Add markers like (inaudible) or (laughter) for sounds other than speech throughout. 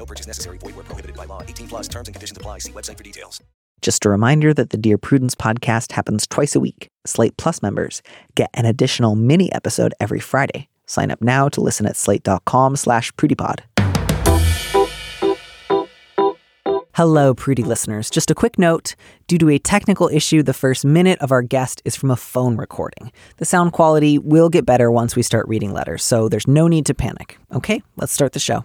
No purchase necessary. Void where prohibited by law. 18 plus terms and conditions apply. See website for details. Just a reminder that the Dear Prudence podcast happens twice a week. Slate Plus members get an additional mini episode every Friday. Sign up now to listen at slate.com slash prudypod. Hello, Prudy listeners. Just a quick note. Due to a technical issue, the first minute of our guest is from a phone recording. The sound quality will get better once we start reading letters, so there's no need to panic. Okay, let's start the show.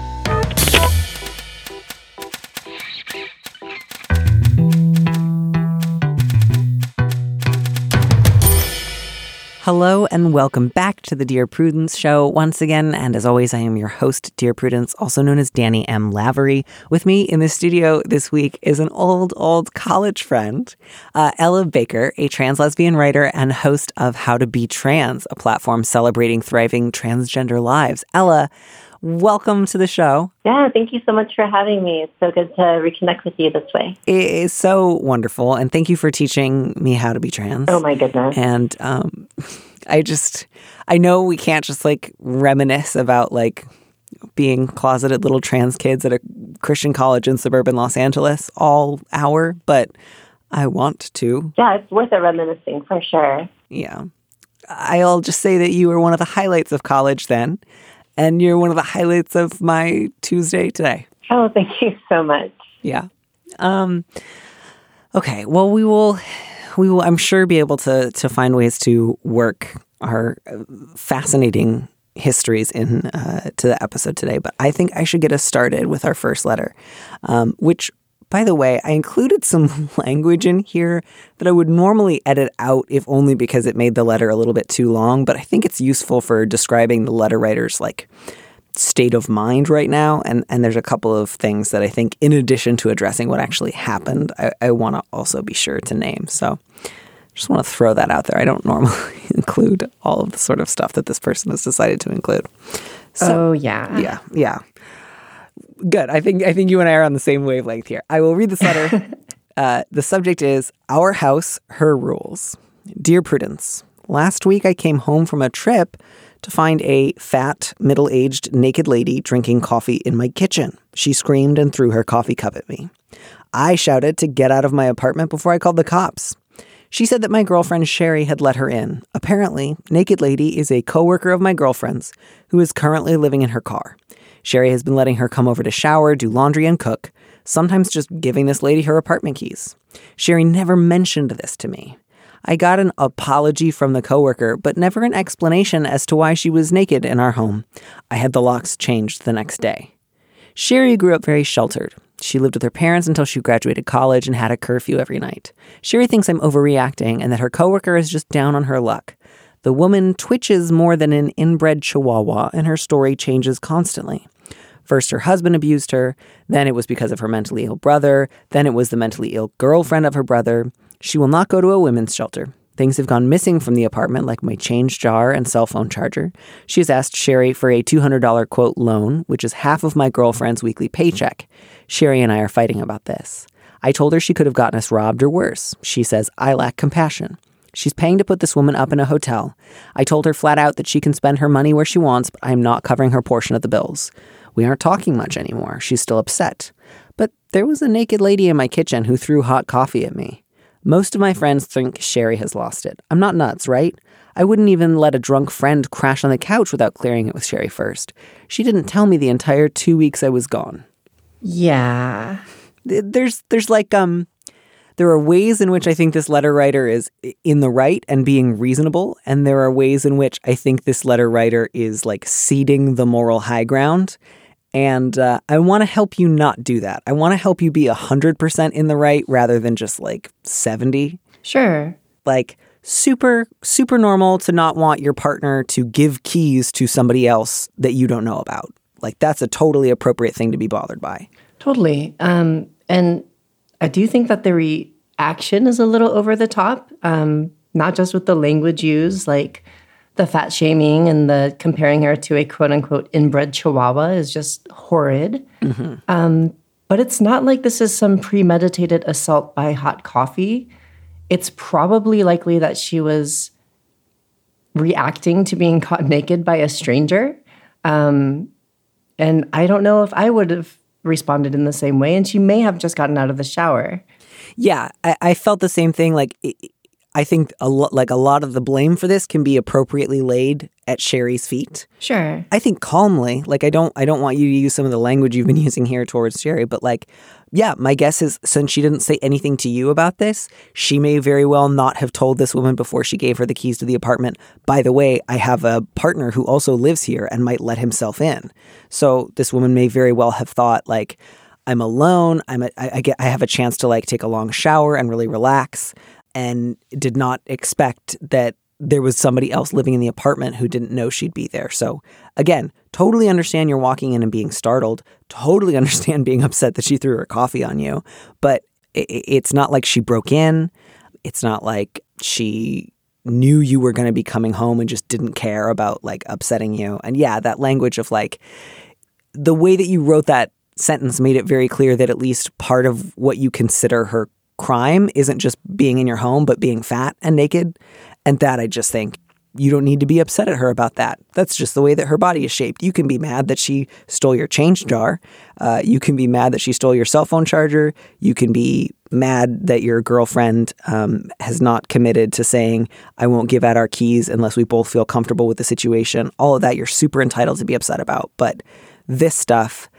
Hello and welcome back to the Dear Prudence Show once again. And as always, I am your host, Dear Prudence, also known as Danny M. Lavery. With me in the studio this week is an old, old college friend, uh, Ella Baker, a trans lesbian writer and host of How to Be Trans, a platform celebrating thriving transgender lives. Ella, welcome to the show. Yeah, thank you so much for having me. It's so good to reconnect with you this way. It is so wonderful. And thank you for teaching me how to be trans. Oh my goodness. And um, (laughs) I just, I know we can't just like reminisce about like being closeted little trans kids at a Christian college in suburban Los Angeles all hour, but I want to. Yeah, it's worth a reminiscing for sure. Yeah. I'll just say that you were one of the highlights of college then, and you're one of the highlights of my Tuesday today. Oh, thank you so much. Yeah. Um, okay. Well, we will, we will, I'm sure, be able to to find ways to work our fascinating histories in uh, to the episode today. But I think I should get us started with our first letter, um, which. By the way, I included some (laughs) language in here that I would normally edit out if only because it made the letter a little bit too long, but I think it's useful for describing the letter writer's like state of mind right now. And, and there's a couple of things that I think, in addition to addressing what actually happened, I, I want to also be sure to name. So just want to throw that out there. I don't (laughs) normally (laughs) include all of the sort of stuff that this person has decided to include. So, oh yeah. yeah, yeah. Good. I think I think you and I are on the same wavelength here. I will read this letter. (laughs) uh, the subject is Our House, Her Rules. Dear Prudence, last week I came home from a trip to find a fat, middle aged, naked lady drinking coffee in my kitchen. She screamed and threw her coffee cup at me. I shouted to get out of my apartment before I called the cops. She said that my girlfriend Sherry had let her in. Apparently, Naked Lady is a coworker of my girlfriend's who is currently living in her car. Sherry has been letting her come over to shower, do laundry, and cook, sometimes just giving this lady her apartment keys. Sherry never mentioned this to me. I got an apology from the coworker, but never an explanation as to why she was naked in our home. I had the locks changed the next day. Sherry grew up very sheltered. She lived with her parents until she graduated college and had a curfew every night. Sherry thinks I'm overreacting and that her coworker is just down on her luck. The woman twitches more than an inbred chihuahua, and her story changes constantly. First, her husband abused her, then it was because of her mentally ill brother, then it was the mentally ill girlfriend of her brother. She will not go to a women's shelter. Things have gone missing from the apartment, like my change jar and cell phone charger. She has asked Sherry for a $200 quote loan, which is half of my girlfriend's weekly paycheck. Sherry and I are fighting about this. I told her she could have gotten us robbed or worse. She says, I lack compassion. She's paying to put this woman up in a hotel. I told her flat out that she can spend her money where she wants, but I am not covering her portion of the bills. We aren't talking much anymore. She's still upset. But there was a naked lady in my kitchen who threw hot coffee at me. Most of my friends think Sherry has lost it. I'm not nuts, right? I wouldn't even let a drunk friend crash on the couch without clearing it with Sherry first. She didn't tell me the entire two weeks I was gone. Yeah. There's there's like um there are ways in which I think this letter writer is in the right and being reasonable, and there are ways in which I think this letter writer is like ceding the moral high ground. And uh, I want to help you not do that. I want to help you be 100% in the right rather than just like 70. Sure. Like, super, super normal to not want your partner to give keys to somebody else that you don't know about. Like, that's a totally appropriate thing to be bothered by. Totally. Um, and I do think that the reaction is a little over the top, um, not just with the language used, like the fat shaming and the comparing her to a quote unquote inbred chihuahua is just horrid. Um, but it's not like this is some premeditated assault by hot coffee. It's probably likely that she was reacting to being caught naked by a stranger. Um, and I don't know if I would have responded in the same way. And she may have just gotten out of the shower. Yeah, I, I felt the same thing. Like, i I think a lot, like a lot of the blame for this can be appropriately laid at Sherry's feet. Sure. I think calmly. Like, I don't, I don't want you to use some of the language you've been using here towards Sherry, but like, yeah, my guess is since she didn't say anything to you about this, she may very well not have told this woman before she gave her the keys to the apartment. By the way, I have a partner who also lives here and might let himself in. So this woman may very well have thought like, I'm alone. I'm a, I, I get I have a chance to like take a long shower and really relax, and did not expect that there was somebody else living in the apartment who didn't know she'd be there. So again, totally understand you're walking in and being startled. Totally (laughs) understand being upset that she threw her coffee on you, but it's not like she broke in. It's not like she knew you were going to be coming home and just didn't care about like upsetting you. And yeah, that language of like the way that you wrote that sentence made it very clear that at least part of what you consider her crime isn't just being in your home, but being fat and naked. And that I just think you don't need to be upset at her about that. That's just the way that her body is shaped. You can be mad that she stole your change jar. Uh, you can be mad that she stole your cell phone charger. You can be mad that your girlfriend um, has not committed to saying, I won't give out our keys unless we both feel comfortable with the situation. All of that you're super entitled to be upset about. But this stuff,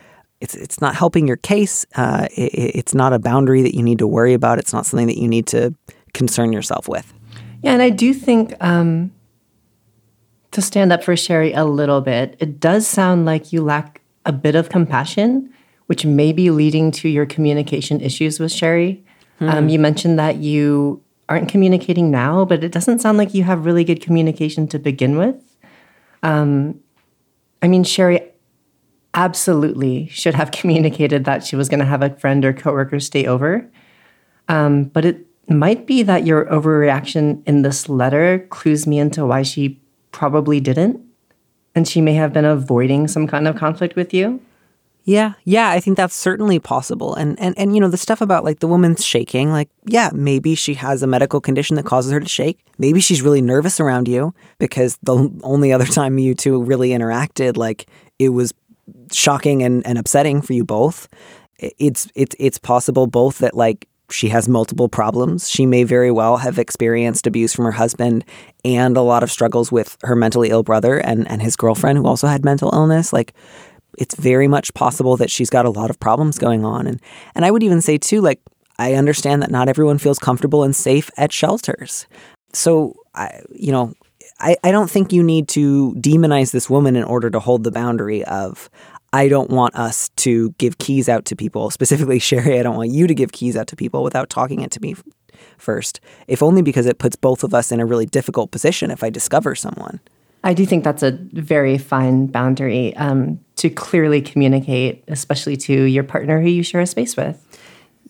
it's it's not helping your case. Uh, it, it's not a boundary that you need to worry about. It's not something that you need to concern yourself with. Yeah, and I do think um, to stand up for Sherry a little bit, it does sound like you lack a bit of compassion, which may be leading to your communication issues with Sherry. Um, you mentioned that you aren't communicating now, but it doesn't sound like you have really good communication to begin with. Um, I mean, Sherry absolutely should have (laughs) communicated that she was going to have a friend or coworker stay over. Um, but it might be that your overreaction in this letter clues me into why she probably didn't. And she may have been avoiding some kind of conflict with you. Yeah, yeah, I think that's certainly possible. And and and you know the stuff about like the woman's shaking, like yeah, maybe she has a medical condition that causes her to shake. Maybe she's really nervous around you because the only other time you two really interacted, like it was shocking and, and upsetting for you both. It's it's it's possible both that like she has multiple problems. She may very well have experienced abuse from her husband and a lot of struggles with her mentally ill brother and, and his girlfriend who also had mental illness. Like it's very much possible that she's got a lot of problems going on. And and I would even say too, like I understand that not everyone feels comfortable and safe at shelters. So I you know, I, I don't think you need to demonize this woman in order to hold the boundary of I don't want us to give keys out to people, specifically (laughs) Sherry. I don't want you to give keys out to people without talking it to me first, if only because it puts both of us in a really difficult position if I discover someone. I do think that's a very fine boundary um, to clearly communicate, especially to your partner who you share a space with.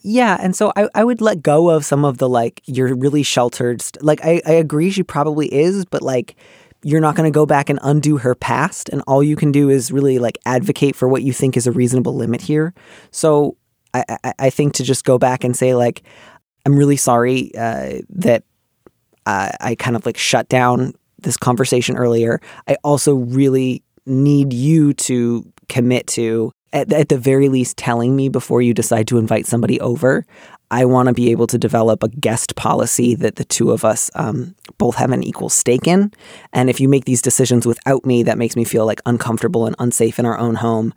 Yeah, and so I, I would let go of some of the like you're really sheltered. St- like I, I agree she probably is, but like you're not going to go back and undo her past, and all you can do is really like advocate for what you think is a reasonable limit here. So I I, I think to just go back and say like I'm really sorry uh, that uh, I kind of like shut down this conversation earlier. I also really need you to commit to, at, at the very least, telling me before you decide to invite somebody over. I want to be able to develop a guest policy that the two of us um, both have an equal stake in. And if you make these decisions without me, that makes me feel like uncomfortable and unsafe in our own home.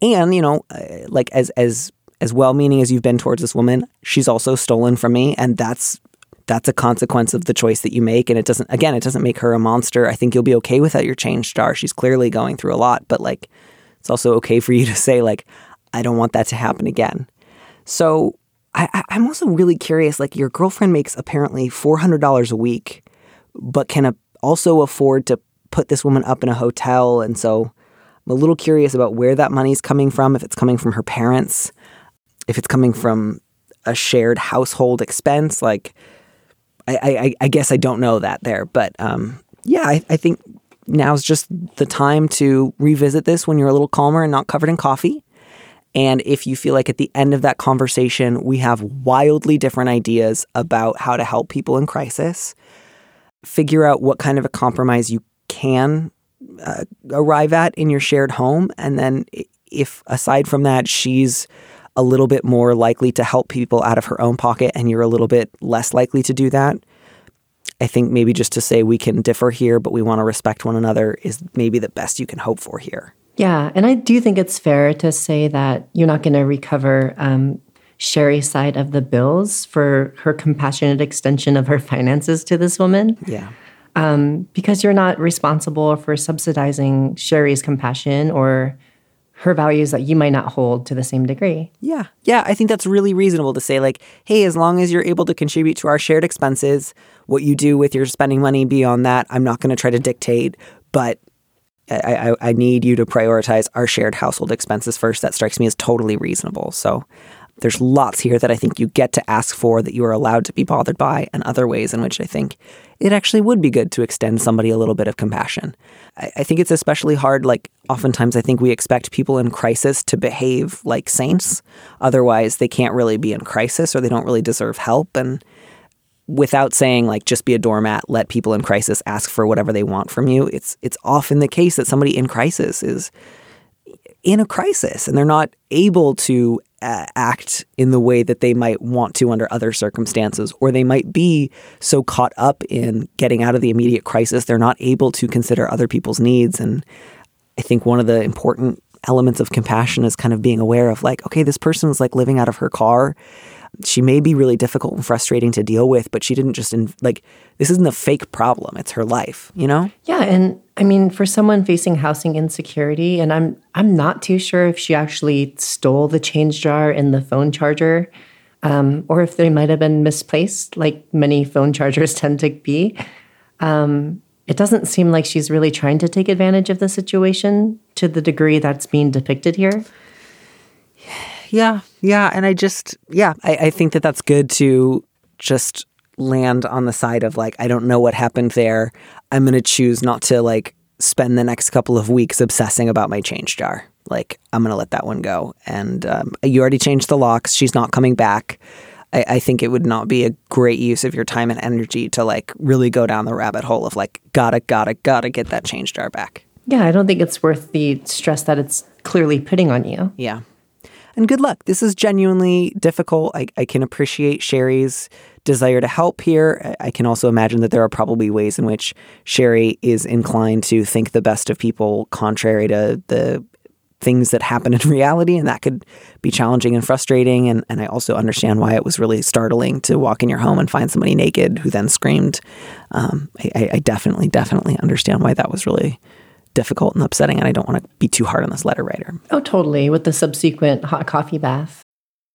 And you know, uh, like as as as well-meaning as you've been towards this woman, she's also stolen from me, and that's that's a consequence of the choice that you make. And it doesn't, again, it doesn't make her a monster. I think you'll be okay without your change star. She's clearly going through a lot, but like, It's also okay for you to say, like, I don't want that to happen again. So I, I'm also really curious like, your girlfriend makes apparently $400 a week, but can also afford to put this woman up in a hotel. And so I'm a little curious about where that money's coming from, if it's coming from her parents, if it's coming from a shared household expense. Like, I, I, I guess I don't know that there, but um, yeah, I, I think now's just the time to revisit this when you're a little calmer and not covered in coffee. And if you feel like at the end of that conversation, we have wildly different ideas about how to help people in crisis, figure out what kind of a compromise you can uh, arrive at in your shared home. And then, if aside from that, she's a little bit more likely to help people out of her own pocket and you're a little bit less likely to do that, I think maybe just to say we can differ here, but we want to respect one another is maybe the best you can hope for here. Yeah, and I do think it's fair to say that you're not going to recover um, Sherry's side of the bills for her compassionate extension of her finances to this woman Yeah. because you're not responsible for subsidizing Sherry's compassion or her values that you might not hold to the same degree. Yeah. Yeah. I think that's really reasonable to say, like, hey, as long as you're able to contribute to our shared expenses, what you do with your spending money beyond that, I'm not going to try to dictate, but I, I, I need you to prioritize our shared household expenses first. That strikes me as totally reasonable. So there's lots here that I think you get to ask for that you are allowed to be bothered by, and other ways in which I think it actually would be good to extend somebody a little bit of compassion. I, I think it's especially hard. Like, oftentimes, I think we expect people in crisis to behave like saints. Otherwise, they can't really be in crisis or they don't really deserve help. And without saying like just be a doormat, let people in crisis ask for whatever they want from you. It's it's often the case that somebody in crisis is in a crisis and they're not able to uh, act in the way that they might want to under other circumstances or they might be so caught up in getting out of the immediate crisis they're not able to consider other people's needs and I think one of the important elements of compassion is kind of being aware of like, okay, this person is like living out of her car. She may be really difficult and frustrating to deal with, but she didn't just in, like this isn't a fake problem. It's her life, you know? Yeah, and I mean, for someone facing housing insecurity, and I'm I'm not too sure if she actually stole the change jar and the phone charger, um, or if they might have been misplaced, like many phone chargers (laughs) tend to be. Um, it doesn't seem like she's really trying to take advantage of the situation to the degree that's being depicted here. Yeah, yeah, and I just yeah, I, I think that that's good to just land on the side of like I don't know what happened there. I'm gonna choose not to like spend the next couple of weeks obsessing about my change jar. Like I'm gonna let that one go. And um, you already changed the locks. She's not coming back. I, I think it would not be a great use of your time and energy to like really go down the rabbit hole of like gotta gotta gotta get that change jar back. Yeah, I don't think it's worth the stress that it's clearly putting on you. Yeah. And good luck. This is genuinely difficult. I, I can appreciate Sherry's desire to help here. I can also imagine that there are probably ways in which Sherry is inclined to think the best of people, contrary to the things that happen in (laughs) reality. And that could be challenging and frustrating. And, and I also understand why it was really startling to walk in your home and find somebody naked who then screamed. Um, I- I definitely, definitely understand why that was really difficult and upsetting. And I don't want to be too hard on this letter writer. Oh, totally, with the subsequent hot coffee bath.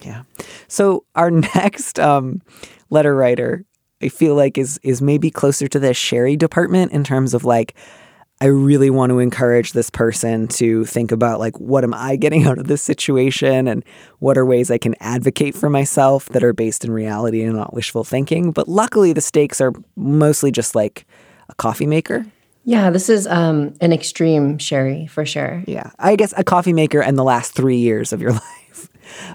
Yeah. So our (laughs) next um, letter writer, I feel like is is maybe closer to the Sherry department in terms of like, I really want to encourage this person to think about like, what am I getting (laughs) out of this situation, and what are ways I can advocate for myself that are based in reality and not wishful thinking. But luckily, the stakes are mostly just like a coffee maker. Yeah, this is um, an extreme Sherry for sure. Yeah, I guess a coffee maker and the last three years of your (laughs) life.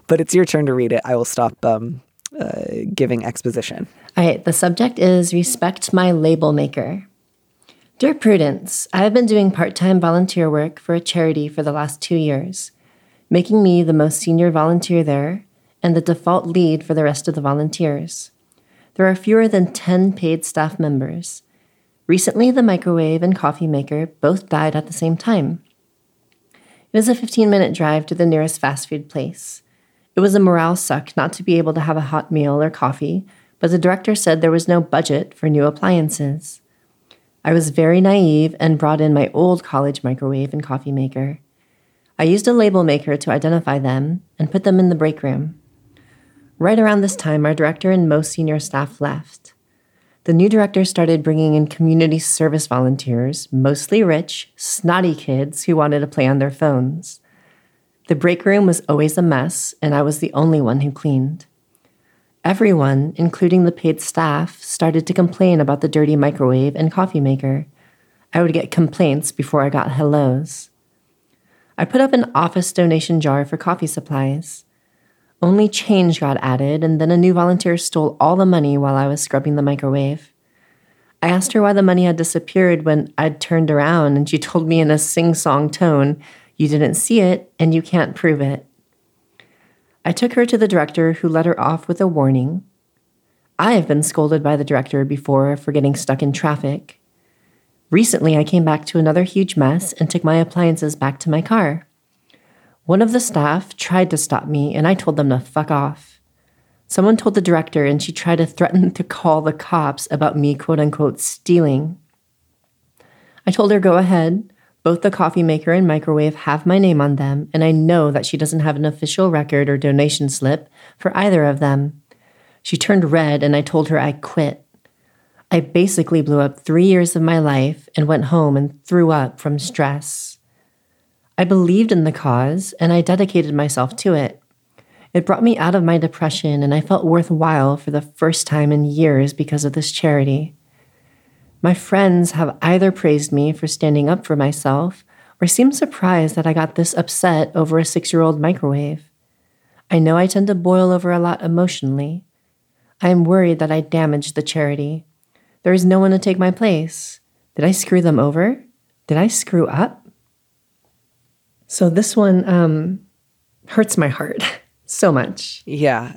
But it's your turn to read it. I will stop um, uh, giving exposition. All right, the subject is Respect My Label Maker. Dear Prudence, I have been doing part time volunteer work for a charity for the last two years, making me the most senior volunteer there and the default lead for the rest of the volunteers. There are fewer than 10 paid staff members. Recently, the microwave and coffee maker both died at the same time. It is a 15 minute drive to the nearest fast food place. It was a morale suck not to be able to have a hot meal or coffee, but the director said there was no budget for new appliances. I was very naive and brought in my old college microwave and coffee maker. I used a label maker to identify them and put them in the break room. Right around this time, our director and most senior staff left. The new director started bringing in community service volunteers, mostly rich, snotty kids who wanted to play on their phones. The break room was always a mess, and I was the only one who cleaned. Everyone, including the paid staff, started to complain about the dirty microwave and coffee maker. I would get complaints before I got hellos. I put up an office donation jar for coffee supplies. Only change got added, and then a new volunteer stole all the money while I was scrubbing the microwave. I asked her why the money had disappeared when I'd turned around, and she told me in a sing song tone, You didn't see it, and you can't prove it. I took her to the director, who let her off with a warning. I have been scolded by the director before for getting stuck in traffic. Recently, I came back to another huge mess and took my appliances back to my car. One of the staff tried to stop me, and I told them to fuck off. Someone told the director, and she tried to threaten to call the cops about me, quote unquote, stealing. I told her, go ahead. Both the coffee maker and microwave have my name on them, and I know that she doesn't have an official record or donation slip for either of them. She turned red, and I told her I quit. I basically blew up three years of my life and went home and threw up from stress. I believed in the cause, and I dedicated myself to it. It brought me out of my depression, and I felt worthwhile for the first time in years because of this charity. My friends have either praised me for standing up for myself or seemed surprised that I got this upset over a six year old microwave. I know I tend to boil over a lot emotionally. I am worried that I damaged the charity. There is no one to take my place. Did I screw them over? Did I screw up? So this one um, hurts my heart (laughs) so much. Yeah.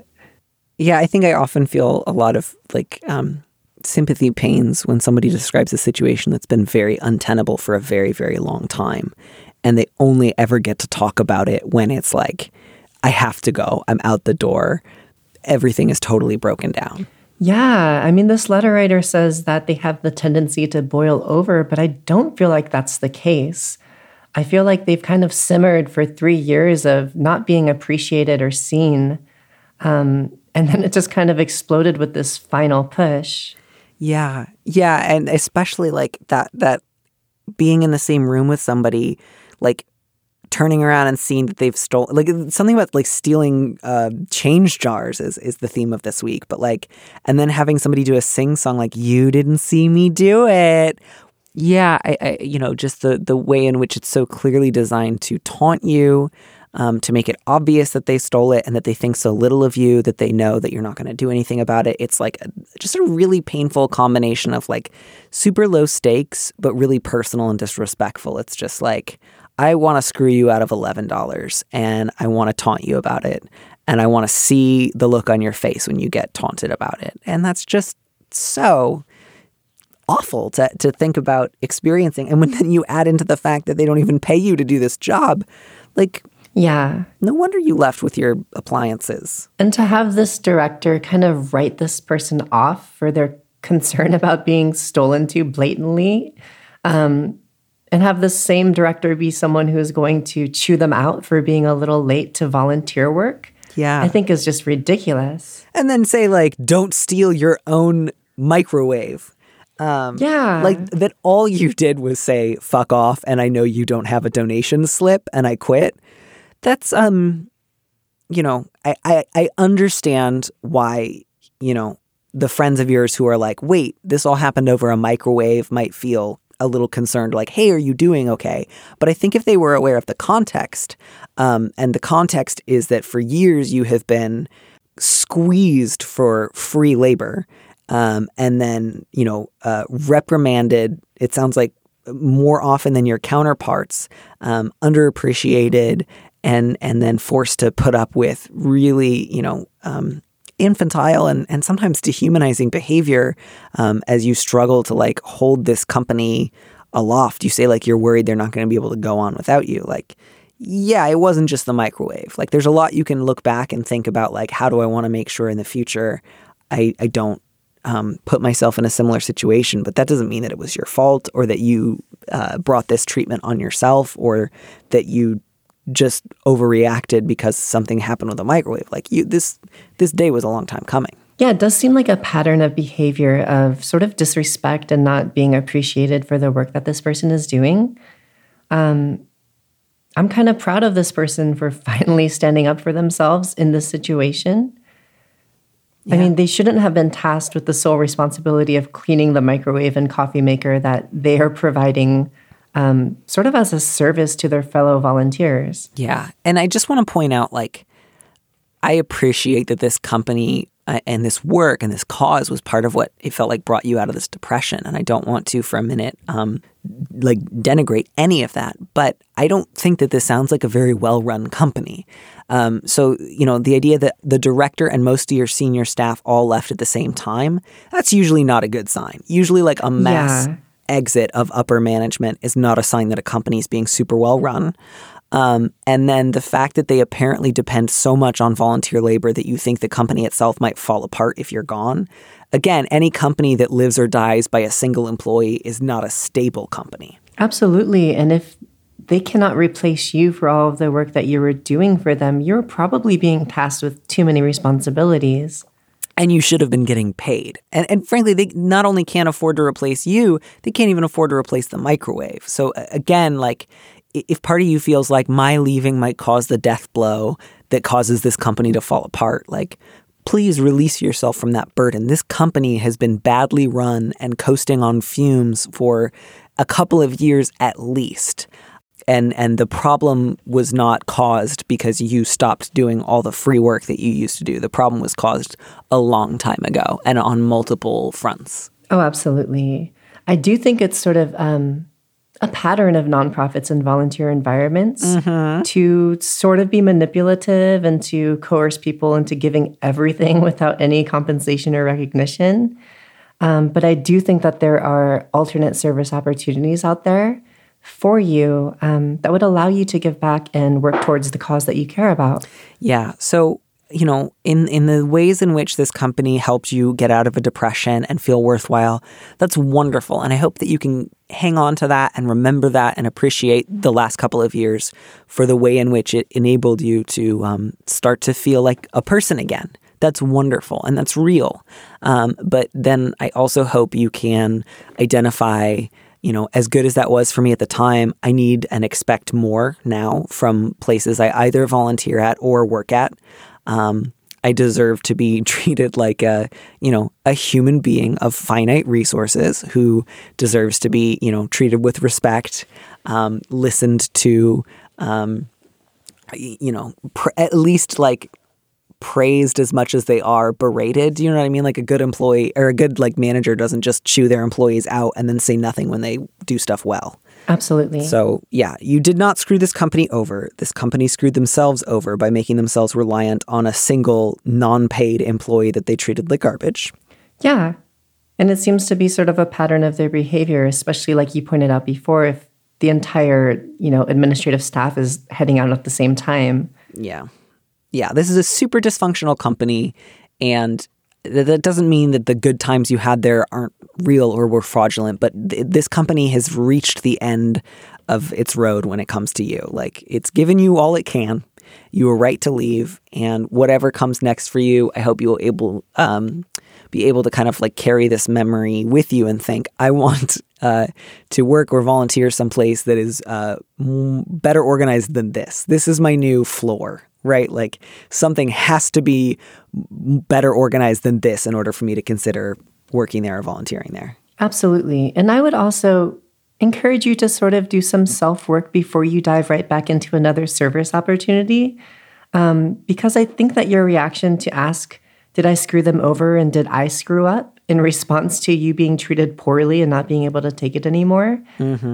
Yeah, I think I often feel a lot of like um, sympathy pains when somebody describes a situation that's been very untenable for a very, very long time. And they only ever get to talk about it when it's like, I have to go, I'm out the door, everything is totally broken down. Yeah, I mean, this letter writer says that they have the tendency to boil over, but I don't feel like that's the case. I feel like they've kind of simmered for three years of not being appreciated or seen. Um, and then it just kind of exploded with this final push. Yeah. Yeah, and especially like that that being in the same room with somebody like turning around and seeing that they've stolen like something about like stealing uh, change jars is is the theme of this week but like and then having somebody do a sing song like you didn't see me do it yeah I, I you know just the the way in which it's so clearly designed to taunt you um, to make it obvious that they stole it and that they think so little of you that they know that you're not going to do anything about it. It's like a, just a really painful combination of like super low stakes, but really personal and disrespectful. It's just like, I want to screw you out of $11 and I want to taunt you about it. And I want to see the look on your face when you get taunted about it. And that's just so awful to, to think about experiencing. And when then you add into the fact that they don't even pay you to do this job, like yeah. No wonder you left with your appliances. And to have this director kind of write this person off for their concern (laughs) about being stolen too blatantly, um, and have the same director be someone who is going to chew them out for being a little late to volunteer work. Yeah. I think is just ridiculous. And then say, like, don't steal your own microwave. Um, yeah. Like that all you did was say, fuck off, and I know you don't have a donation slip, and I quit that's um you know I, I i understand why you know the friends of yours who are like wait this all happened over a microwave might feel a little concerned like hey are you doing okay but i think if they were aware of the context um, and the context is that for years you have been squeezed for free labor um, and then you know uh, reprimanded it sounds like more often than your counterparts, um, underappreciated and and then forced to put up with really, you know, um, infantile and, and sometimes dehumanizing behavior um, as you struggle to like hold this company aloft. You say like you're worried they're not going to be able to go on without you. Like, yeah, it wasn't just the microwave. Like, there's a lot you can look back and think about. Like, how do I want to make sure in the future I I don't um, put myself in a similar situation? But that doesn't mean that it was your fault or that you uh, brought this treatment on yourself or that you just overreacted because something happened with a microwave. Like you, this this day was a long time coming. Yeah, it does seem like a pattern of behavior of sort of disrespect and not being appreciated for the work that this person is doing. Um, I'm kind of proud of this person for (laughs) finally standing up for themselves in this situation. Yeah. I mean, they shouldn't have been tasked with the sole responsibility of cleaning the microwave and coffee maker that they are providing um, sort of as a service to their fellow volunteers. Yeah. And I just want to point out like, I appreciate that this company uh, and this work and this cause was part of what it felt like brought you out of this depression. And I don't want to, for a minute, um, like denigrate any of that. But I don't think that this sounds like a very well run company. Um, so, you know, the idea that the director and most of your senior staff all left at the same time, that's usually not a good sign. Usually, like a mass yeah. exit of upper management is not a sign that a company is being super well run. Um, and then the fact that they apparently depend so much on volunteer labor that you think the company itself might fall apart if you're gone. Again, any company that lives or dies by a single employee is not a stable company. Absolutely. And if they cannot replace you for all of the work that you were doing for them, you're probably being tasked with too many responsibilities. And you should have been getting paid. And, and frankly, they not only can't afford to replace you, they can't even afford to replace the microwave. So, again, like if part of you feels like my leaving might cause the death blow that causes this company to fall apart, like please release yourself from that burden. This company has been badly run and coasting on fumes for a couple of years at least. And and the problem was not caused because you stopped doing all the free work that you used to do. The problem was caused a long time ago and on multiple fronts. Oh, absolutely. I do think it's sort of um, a pattern of nonprofits and volunteer environments mm-hmm. to sort of be manipulative and to coerce people into giving everything (laughs) without any compensation or recognition. Um, but I do think that there are alternate service opportunities out there for you um, that would allow you to give back and work towards the cause that you care about. Yeah. So you know, in in the ways in which this company helped you get out of a depression and feel worthwhile, that's wonderful. And I hope that you can hang on to that and remember that and appreciate the last couple of years for the way in which it enabled you to um, start to feel like a person again. That's wonderful and that's real. Um, but then I also hope you can identify you know, as good as that was for me at the time, I need and expect more now from places I either volunteer at or work at. Um, I deserve to be (laughs) treated like a, you know, a human being of finite resources who deserves to be, you know, treated with respect, um, listened to, um, you know, pr- at least like praised as much as they are berated. Do you know what I mean? Like a good employee or a good like manager doesn't just chew their employees out and then say nothing when they do stuff well. Absolutely. So, yeah, you did not screw this company over. This company screwed themselves over by making themselves reliant on a single non paid employee that they treated like garbage. Yeah. And it seems to be sort of a pattern of their behavior, especially like you pointed out before, if the entire, you know, administrative staff is heading out at the same time. Yeah. Yeah. This is a super dysfunctional company. And that doesn't mean that the good times you had there aren't real or were fraudulent, but th- this company has reached the end of its road when it comes to you. Like it's given you all it can. You are right to leave, and whatever comes next for you, I hope you will able um, be able to kind of like carry this memory with you and think, I want uh, to work or volunteer someplace that is uh, better organized than this. This is my new floor right? Like something has to be better organized than this in order for me to consider working there or volunteering there. Absolutely. And I would also encourage you to sort of do some self work before you dive right back into another service opportunity. Um, because I think that your reaction to ask, did I screw them over and did I screw up? in response to you being treated poorly and not being able to take it anymore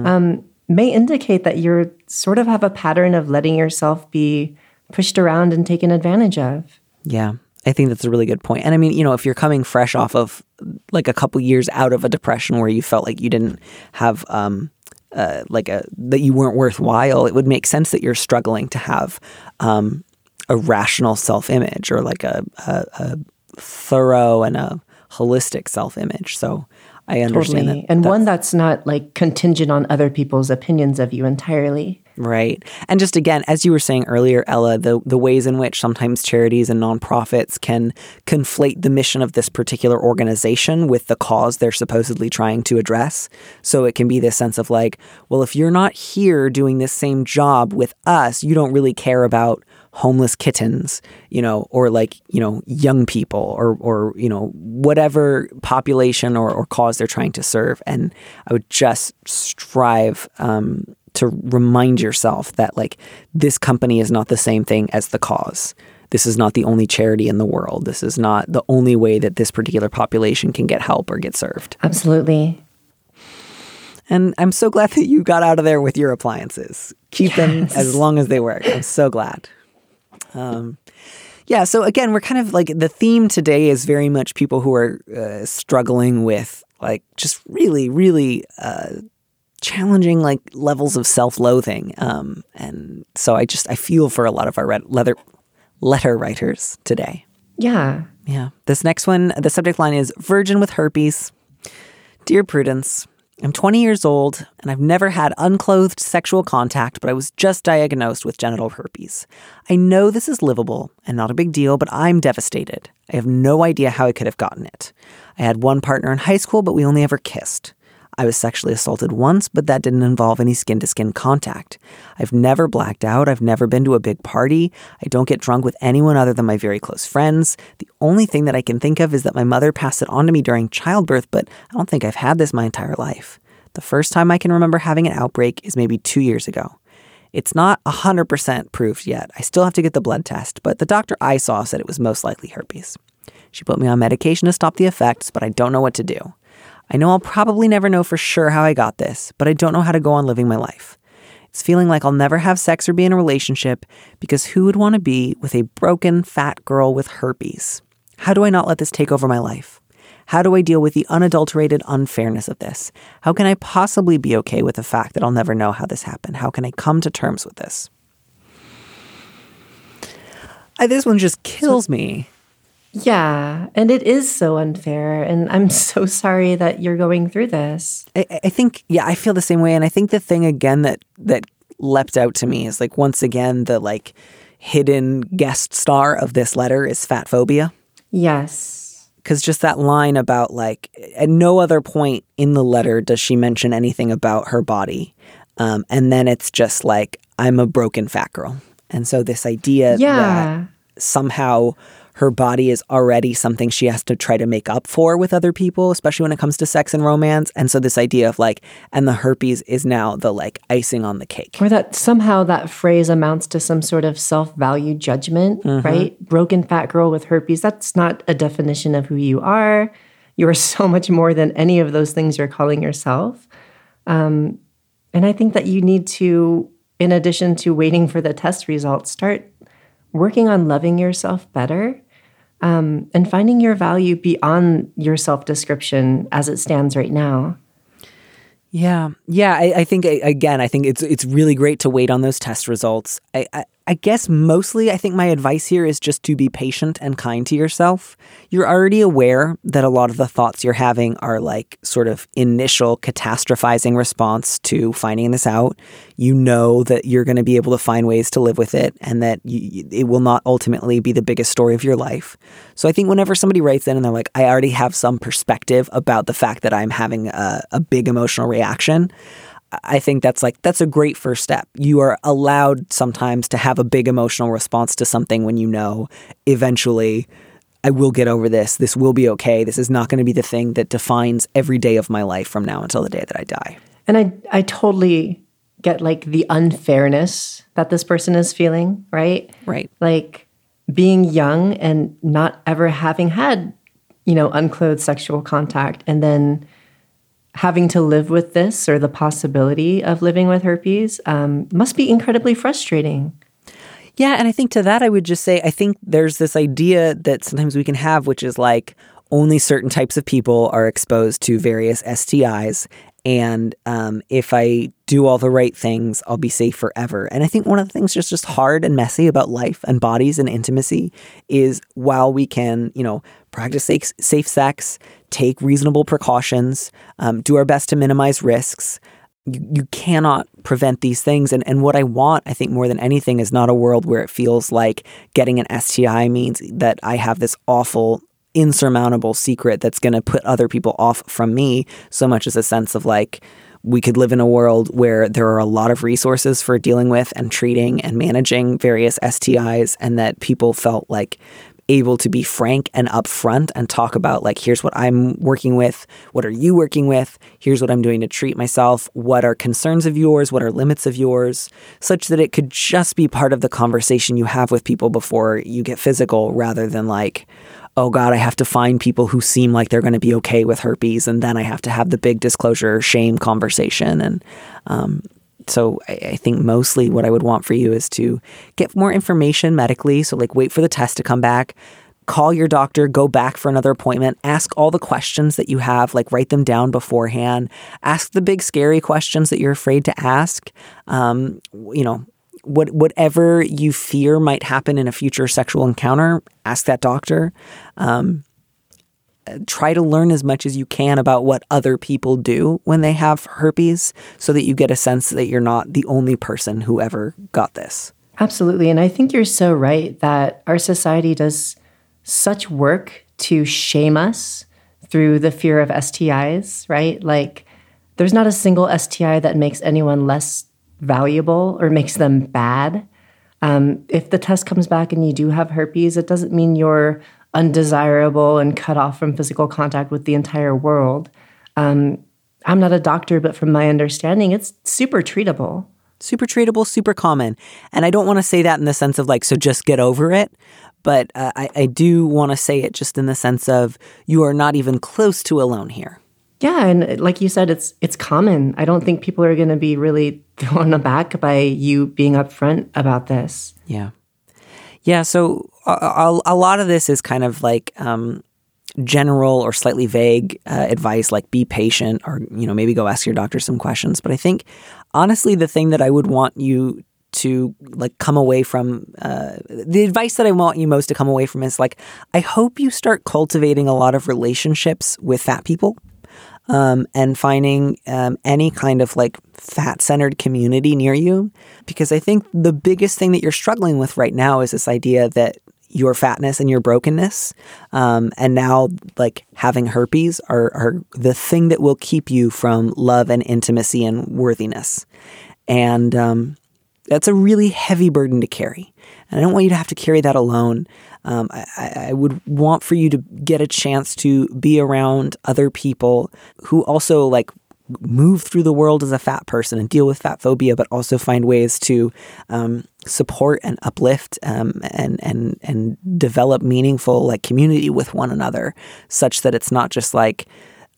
um, may indicate that you're sort of have a pattern of letting yourself be pushed around and taken advantage of. Yeah. I think that's a really good point. And I mean, you know, if you're coming fresh off of like a couple years out of a depression where you felt like you didn't have um uh, like a that you weren't worthwhile, it would make sense that you're struggling to have um a rational self-image or like a a, a thorough and a holistic self-image. So I understand Totally. that. and that's- one that's not like contingent on other people's opinions of you entirely. Right. And just again, as you were saying earlier, Ella, the, the ways in which sometimes charities and nonprofits can conflate the mission of this particular organization with the cause they're supposedly trying to address. So it can be this sense of like, well, if you're not here doing this same job with us, you don't really care about homeless kittens, you know, or like, you know, young people or or, you know, whatever population or, or cause they're trying to serve. And I would just strive um to remind yourself that like this company is not the same thing as the cause. This is not the only charity in the world. This is not the only way that this particular population can get help or get served. Absolutely. And I'm so glad that you got out of there with your appliances. Keep them as long as they work. I'm so glad. Um, yeah. So again, we're kind of like the theme today is very much people who are uh, struggling with like just really, really uh, challenging like levels of self-loathing. Um, and so I just I feel for a lot of our red leather letter writers today. Yeah. Yeah. This next one, the subject line is Virgin with Herpes. Dear Prudence, I'm 20 years old and I've never had unclothed sexual contact, but I was just diagnosed with genital herpes. I know this is livable and not a big deal, but I'm devastated. I have no idea how I could have gotten it. I had one partner in high school, but we only ever kissed. I was sexually assaulted once, but that didn't involve any skin to skin contact. I've never blacked out. I've never been to a big party. I don't get drunk with anyone other than my very close friends. The only thing that I can think of is that my mother passed it on to me during childbirth, but I don't think I've had this my entire life. The first time I can remember having an outbreak is maybe two years ago. It's not 100% proved yet. I still have to get the blood test, but the doctor I saw said it was most likely herpes. She put me on medication to stop the effects, but I don't know what to do. I know I'll probably never know for sure how I got this, but I don't know how to go on living my life. It's feeling like I'll never have sex or be in a relationship because who would want to be with a broken, fat girl with herpes? How do I not let this take over my life? How do I deal with the unadulterated unfairness of this? How can I possibly be okay with the fact that I'll never know how this happened? How can I come to terms with this? I, this one just kills me. Yeah. And it is so unfair. And I'm (laughs) so sorry that you're going through this. I, I think yeah, I feel the same way, and I think the thing again that that leapt out to me is like once again the like hidden guest star of this letter is fat phobia Yes. because just that line about like at no other point in the letter does she mention anything about her body, um, and then it's just like I'm a broken fat girl, and so this idea that somehow her body is already something she has to try to make up for with other people, especially when it comes to sex and romance. And so this idea of like, and the herpes is now the like icing on the cake. Or that somehow that phrase amounts to some sort of self value judgment, right? Broken fat girl with herpes. That's not a definition of who you are. You are so much more than any of those things you're calling yourself. Um, and I think that you need to, in addition to waiting for the test results, start working on loving yourself better um, and finding your value beyond your self description as it stands right now. Yeah, yeah. I, I think again, I think it's it's really great to wait on those test results. I, I I guess mostly, I think my advice here is just to be patient and kind to yourself. You're already aware that a lot of the thoughts you're having are like sort of initial catastrophizing response to finding this out. You know that you're going to be able to find ways to live with it, and that you, it will not ultimately be the biggest story of your life. So I think whenever somebody writes in and they're like, "I already have some perspective about the fact that I'm having a, a big emotional reaction," I think that's like that's a great first step. You are allowed sometimes to have a big emotional response to something when you know eventually I will get over this. This will be okay. This is not going to be the thing that defines every day of my life from now until the day that I die. And I I totally get like the unfairness that this person is feeling, right? Right. Like being young and not ever having had you know, unclothed sexual contact and then having to live with this or the possibility of living with herpes um, must be incredibly frustrating. Yeah, and I think to that I would just say I think there's this idea that sometimes we can have, which is like only certain types of people are exposed to various STIs, and um, if I do all the right things, I'll be safe forever. And I think one of the things just just hard and messy about life and bodies and intimacy is while we can, you know, practice safe, safe sex, take reasonable precautions, um, do our best to minimize risks you, you cannot prevent these things. And, and what I want, I think, more than anything, is not a world where it feels like getting an STI means that I have this awful, insurmountable secret that's going to put other people off from me, so much as a sense of like, we could live in a world where there are a lot of resources for dealing with and treating and managing various STIs, and that people felt like able to be frank and upfront and talk about like here's what I'm working with, what are you working with, here's what I'm doing to treat myself, what are concerns of yours, what are limits of yours, such that it could just be part of the conversation you have with people before you get physical rather than like oh god, I have to find people who seem like they're going to be okay with herpes, and then I have to have the big disclosure shame conversation. And um, so I, I, think mostly what I would want for you is to get more information medically. So like wait for the test to come back, call your doctor, go back for another appointment, ask all the questions that you have, like write them down beforehand, ask the big scary questions that you're afraid to ask. Um, you know, what whatever you fear might happen in a future sexual encounter, ask that doctor. Um, try to learn as much as you can about what other people do when they have herpes so that you get a sense that you're not the only person who ever got this. Absolutely. And I think you're so right that our society does such work to shame us through the fear of STIs, right? Like, there's not a single STI that makes anyone less valuable or makes them bad. Um, if the test comes back and you do have herpes, it doesn't mean you're undesirable and cut off from physical contact with the entire world. Um, I'm not a doctor, but from my understanding, it's super treatable. Super treatable, super common. And I don't want to say that in the sense of like, so just get over it. But uh, I, I do want to say it just in the sense of you are not even close to alone here. Yeah, and like you said, it's it's common. I don't think people are going to be really (laughs) thrown aback by you being upfront about this. Yeah. Yeah, so a, a, lot of this is kind of like um, general or slightly vague uh, advice, like be patient, or you know maybe go ask your doctor some questions. But I think honestly, the thing that I would want you to like come away from uh, the advice that I want you most to come away from is like I hope you start cultivating a lot of relationships with fat people um, and finding um, any kind of like fat centered community near you. Because I think the biggest thing that you're struggling with right now is this idea that your fatness and your brokenness, um, and now like having herpes are, are the thing that will keep you from love and intimacy and worthiness. And um, that's a really heavy burden to carry. And I don't want you to have to carry that alone. Um, I, I, would want for you to get a chance to be around other people who also like move through the world as a fat person and deal with fat phobia, but also find ways to um, support and uplift um, and and and develop meaningful like community with one another, such that it's not just like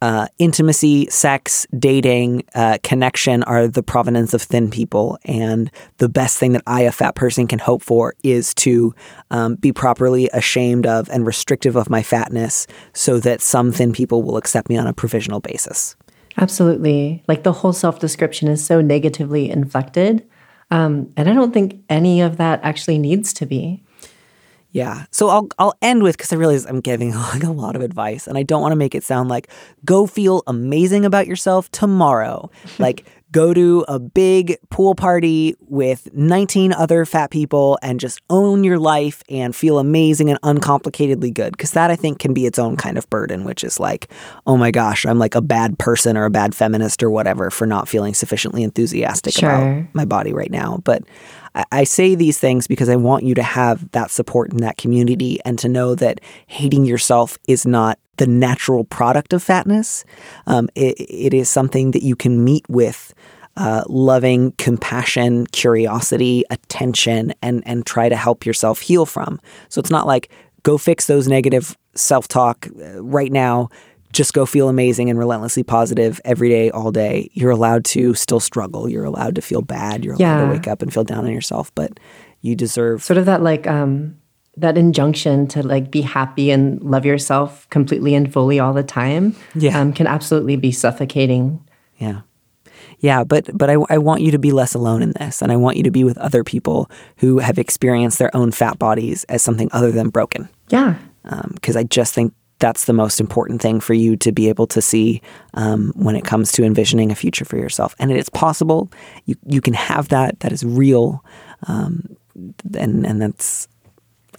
uh, intimacy, sex, dating, uh, connection are the provenance of thin people. And the best thing that I, a fat person, can hope for is to um, be properly ashamed of and restrictive of my fatness so that some thin people will accept me on a provisional basis. Absolutely. Like the whole self description is so negatively inflected. Um, and I don't think any of that actually needs to be. Yeah. So I'll I'll end with because I realize I'm giving (laughs) like a lot of advice and I don't want to make it sound like go feel amazing about yourself tomorrow. (laughs) like go to a big pool party with 19 other fat people and just own your life and feel amazing and uncomplicatedly good. Because that I think can be its own kind of burden, which is like, oh my gosh, I'm like a bad person or a bad feminist or whatever for not feeling sufficiently enthusiastic sure. about my body right now. But I say these things because I want you to have that support in that community and to know that hating yourself is not the natural product of fatness. Um, it, it is something that you can meet with uh, loving, compassion, curiosity, attention, and and try to help yourself heal from. So it's not like go fix those negative self talk right now. Just go feel amazing and relentlessly positive every day, all day. You're allowed to still struggle. You're allowed to feel bad. You're allowed Yeah. to wake up and feel down on yourself, but you deserve. Sort of that like um that injunction to like be happy and love yourself completely and fully all the time Yeah. um, can absolutely be suffocating. Yeah. Yeah, but but I, I want you to be less alone in this, and I want you to be with other people who have experienced their own fat bodies as something other than broken. Yeah. Because I just think that's the most important thing for you to be able to see um, when it comes to envisioning a future for yourself. And it's possible. You you can have that. That is real. Um, and and that's.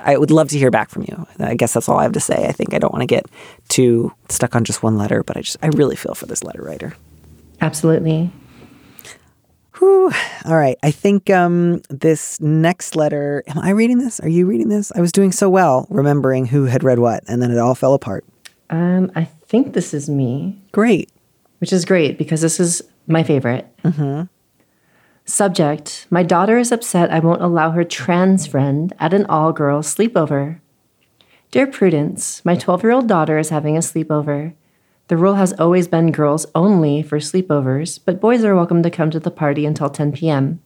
I would love to hear back from you. I guess that's all I have to say. I think I don't want to get too stuck on just one letter, but I just I really feel for this letter writer. Absolutely. Whew. All right. I think um, this next letter. Am I reading this? Are you reading this? I was doing so well remembering who had read what, and then it all fell apart. Um, I think this is me, Great. which is great because this is my favorite. Subject My daughter is upset I won't allow her trans friend at an all girls sleepover. Dear Prudence, my 12 year old daughter is having a sleepover. The rule has always been girls only for sleepovers, but boys are welcome to come to the party until 10 p.m.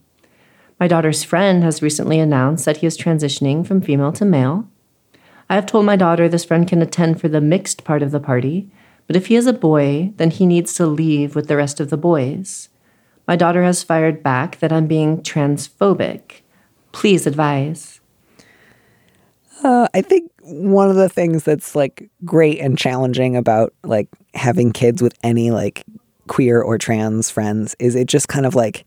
My daughter's friend has recently announced that he is transitioning from female to male. I have told my daughter this friend can attend for the mixed part of the party, but if he is a boy, then he needs to leave with the rest of the boys. My daughter has fired back that I'm being transphobic. Please advise. Uh, I think one of the things that's like great and challenging about like having kids with any like queer or trans friends is it just kind of like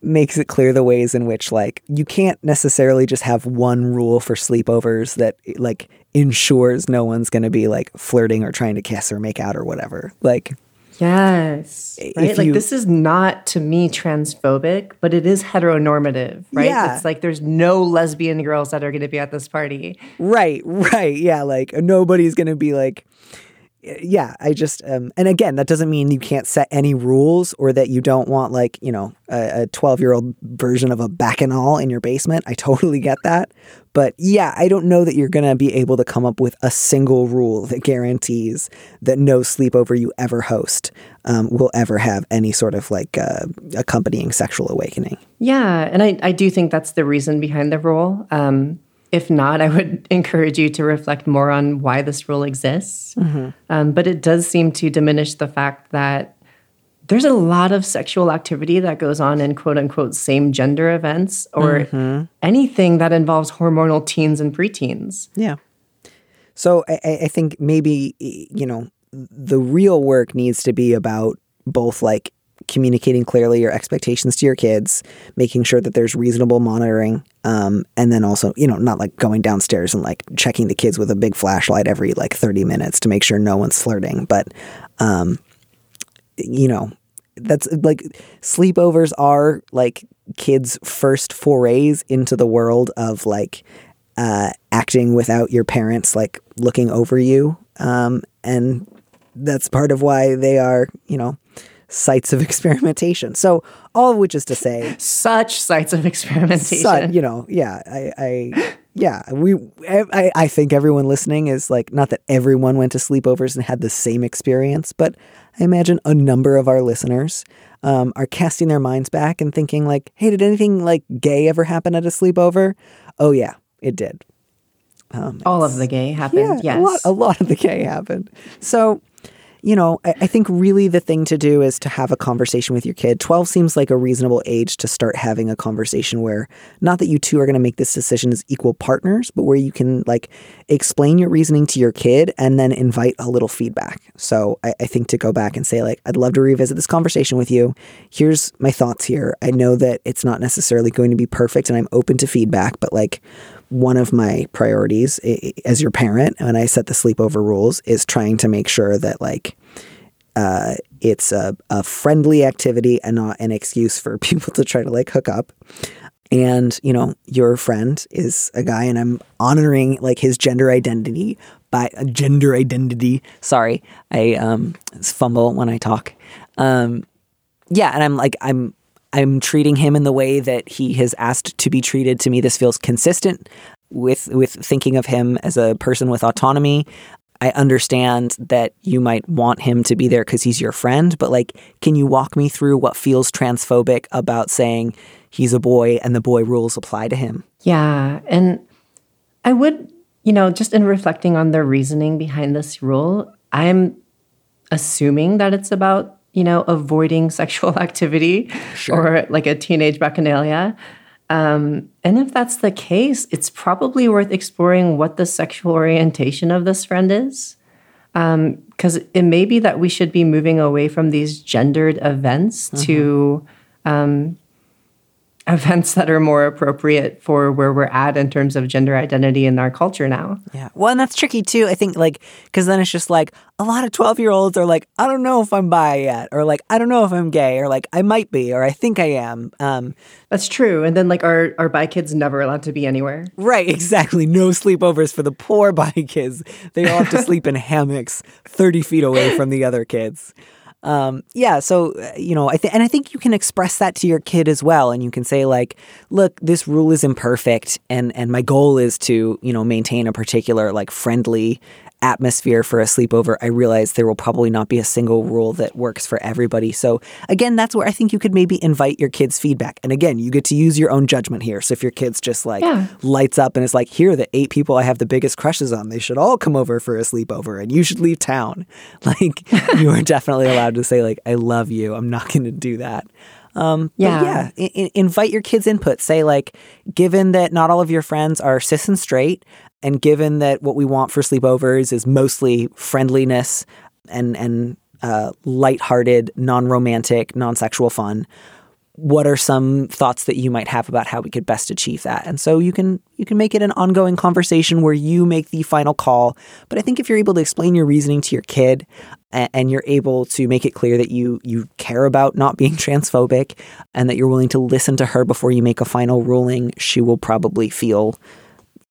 makes it clear the ways in which like you can't necessarily just have one rule for sleepovers that like ensures no one's going to be like flirting or trying to kiss or make out or whatever. Like Yes. Right? If like you- this is not to me transphobic, but it is heteronormative, right? Yeah. It's like there's no lesbian girls that are going to be at this party. Right, right. Yeah, like nobody's going to be like yeah, I just um and again, that doesn't mean you can't set any rules or that you don't want like, you know, a 12-year-old version of a bacchanal in your basement. I (laughs) totally get that. But yeah, I don't know that you're to be able to come up with a single rule that guarantees that no sleepover you ever host um, will ever have any sort of like uh, accompanying sexual awakening. Yeah. And I, I do think that's the reason behind the rule. Um, if not, I would (laughs) encourage you to reflect more on why this rule exists. Um, but it does seem to diminish the fact that there's a lot of sexual activity that goes on in quote unquote same gender events or anything that involves hormonal teens and preteens. Yeah. So I, I I think maybe you know the real work needs to be about both like communicating clearly your expectations to your kids, making sure that there's reasonable monitoring, um, and then also you know not like going downstairs and like checking the kids with a big flashlight every like 30 minutes to make sure no one's flirting, but um, you know that's like sleepovers are like kids' first forays into the world of like uh, acting without your parents like looking over you, um, and that's part of why they are you know sites of (laughs) experimentation. So all of which is to say, Such sites of experimentation. son, you know, yeah, I, I yeah, we, I, I think everyone listening is like, not that everyone went to sleepovers and had the same experience, but I imagine a number of our listeners um, are casting their minds back and thinking like, hey, did anything like gay ever happen at a sleepover? Oh yeah, it did. All of the gay happened. Yeah, yes. a lot, a lot of the gay happened. So, you know, I, I think really the thing to do is to have a conversation with your kid. 12 seems like a reasonable age to start having a conversation where not that you two are going to make this decision as equal partners, but where you can like explain your reasoning to your kid and then invite a little feedback. So I, I think to go back and say, like, I'd love to revisit this conversation with you. Here's my thoughts here. I know that it's not necessarily going to be perfect and I'm open to feedback, but like, one of my priorities as your parent when I set the sleepover rules is trying to make sure that like uh, it's a, a friendly activity and not an excuse for (laughs) people to try to like hook up. And you know, your friend is a guy, and I'm honoring like his gender identity by uh, gender identity. Sorry, I um fumble when I talk. Um, yeah, and I'm like I'm I'm treating him in the way that he has asked to be treated. To me, this feels consistent with with thinking of him as a person with autonomy. I understand that you might want him to be there because he's your friend, but like, can you walk me through what feels transphobic about saying he's a boy and the boy rules apply to him? Yeah. And I would, you know, just in reflecting on the reasoning behind this rule, I'm assuming that it's about, you know, avoiding (laughs) sexual activity or like a teenage bacchanalia. Um, and if that's the case, it's probably worth exploring what the sexual orientation of this friend is. Because it may be that we should be moving away from these gendered events to um, events that are more appropriate for where we're at in terms of gender identity in our culture now. Yeah. Well, and that's tricky too. I think like because then it's just like a lot of twelve year olds are like, I don't know if I'm bi yet, or like I don't know if I'm gay, or like I might be, or I think I am. Um, That's true. And then like our our bi kids never allowed to be anywhere. right. (laughs) Exactly. No sleepovers for the poor bi kids. They all have to (laughs) sleep in hammocks thirty feet away from the other kids. Um, yeah, so uh, you know, I think, and I think you can express that to your kid as well, and you can say like, "Look, this rule is imperfect, and and my goal is to you know maintain a particular like friendly atmosphere for a sleepover. I realize there will probably not be a single rule that works for everybody. So again, that's where I think you could maybe invite your kids' feedback. And again, you get to use your own judgment here. So if your kid's just like Yeah. lights up and it's like, here are the eight people I have the biggest crushes on. They should all come over for a sleepover and you should leave town. (laughs) Like you are (laughs) definitely allowed to say like, I love you. I'm not going to do that. Um, Yeah. yeah. I- invite your kids' input. Say like, given that not all of your friends are cis and straight, and given that what we want for sleepovers is mostly friendliness and and uh, lighthearted, non-romantic, non-sexual fun, what are some thoughts that you might have about how we could best achieve that? And so you can you can make it an ongoing conversation where you make the final call. But I think if you're able to explain your reasoning to your kid a- and you're able to make it clear that you you care about not being (laughs) transphobic and that you're willing to listen to her before you make a final ruling, she will probably feel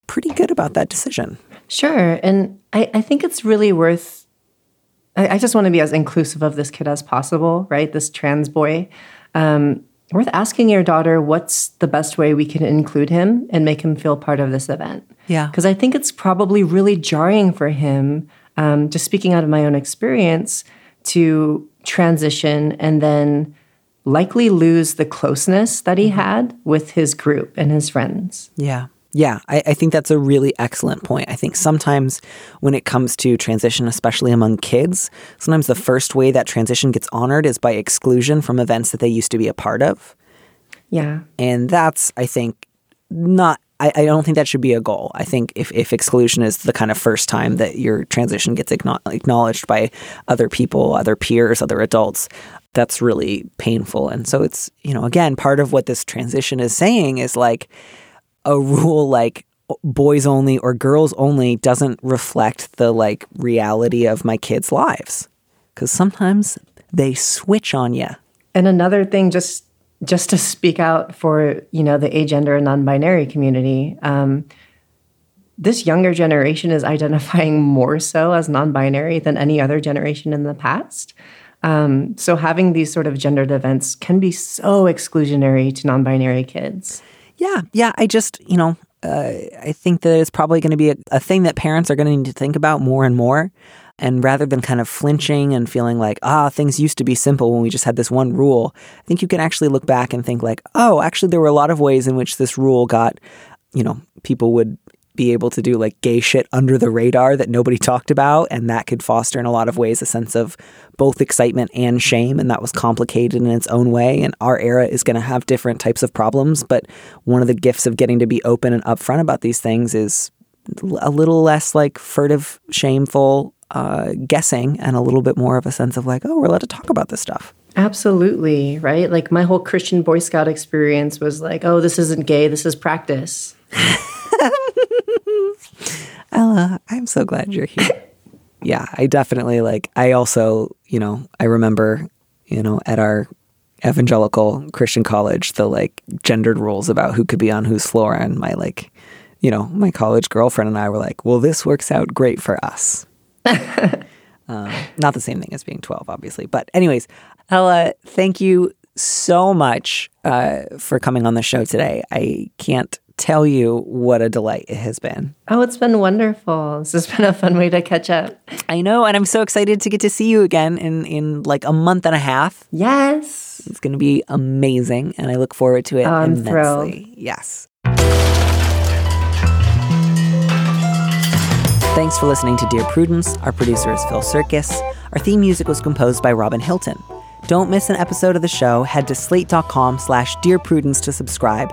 pretty good about that decision. Sure. And I, I think it's really worth, I, I just want to be as inclusive of this kid as possible, right? This trans boy. Um, worth asking your daughter what's the best way we can include him and make him feel part of this event. Yeah. Because I think it's probably really jarring for him, um, just speaking out of my own experience, to transition and then likely lose the closeness that he had with his group and his friends. Yeah. Yeah, I, I think that's a really excellent point. I think sometimes when it comes to transition, especially among kids, sometimes the first way that transition gets honored is by exclusion from events that they used to be a part of. Yeah. And that's, I think, not, I, I don't think that should be a goal. I think if, if exclusion is the kind of first time that your transition gets acknowledged by other people, other peers, other adults, that's really painful. And so it's, you know, again, part of what this transition is saying is like, a rule like boys only or girls only doesn't reflect the like reality of my kids' lives because sometimes they switch on you. And another thing, just just to speak out for you know the agender and non-binary community, um, this younger generation is identifying more so as non-binary than any other generation in the past. Um, so having these sort of gendered events can be so exclusionary to non-binary kids. Yeah, yeah. I just, you know, uh, I think that it's probably going to be a, a thing that parents are going to need to think about more and more. And rather than kind of flinching and feeling like, ah, things used to be simple when we just had this one rule, I think you can actually look back and think, like, oh, actually, there were a lot of ways in which this rule got, you know, people would be able to do like gay shit under the radar that nobody (laughs) talked about. And that could foster in a lot of ways a sense of both excitement and shame. And that was complicated in its own way. And our era is going to have different types of problems. But one of the gifts of getting to be open and upfront about these things is a little less like furtive, shameful uh, guessing and a little bit more of a sense of like, oh, we're allowed to talk about this stuff. Absolutely, right? Like my whole Christian Boy Scout experience was like, oh, this isn't gay, this is practice. (laughs) (laughs) Ella, I'm so glad you're here. yeah, I definitely like, I also, you know, I remember, you know, at our evangelical Christian college, the like gendered rules about who could be on whose floor. And my like, you know, my college girlfriend and I were like, well, this works out great for us. (laughs) um, not the same thing as being 12, obviously. But, anyways, Ella, thank you so much uh, for coming on the show today. I can't tell you what a delight it has been. Oh, it's been wonderful. This has been a fun way to catch up. I know, and I'm so excited to get to see you again in in like a month and a half. Yes. It's going to be amazing, and I look forward to it Oh, I'm immensely. thrilled. Yes. Thanks for listening to Dear Prudence. Our producer is Phil Surkis. Our theme music was composed by Robin Hilton. Don't miss an episode of the show. Head to slate.com slash Dear Prudence to subscribe.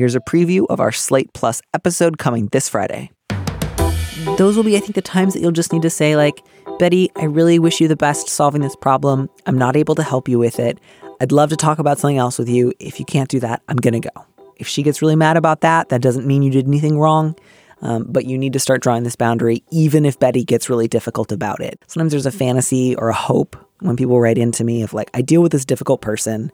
Here's a preview of our Slate Plus episode coming this Friday. Those will be, I think, the times that you'll just need to say, like, Betty, I really wish you the best solving this problem. I'm not able to help you with it. I'd love to talk about something else with you. If you can't do that, I'm going to go. If she gets really mad about that, that doesn't mean you did anything wrong. Um, but you need to start drawing this boundary, even if Betty gets really difficult about it. Sometimes there's a fantasy or a hope when people write into me of like, I deal with this difficult person.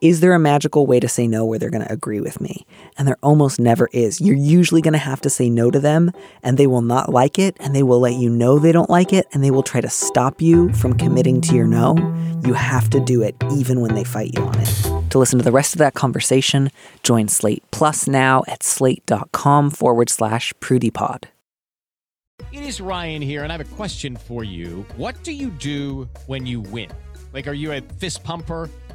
Is there a magical way to say no where they're going to agree with me? And there almost never is. You're usually going to have to say no to them, and they will not like it, and they will let you know they don't like it, and they will try to stop you from committing to your no. You have to do it even when they fight you on it. To listen to the rest of that conversation, join Slate Plus now at slate.com forward slash prudypod. It is Ryan here, and I have a question for you. What do you do when you win? Like, are you a fist pumper?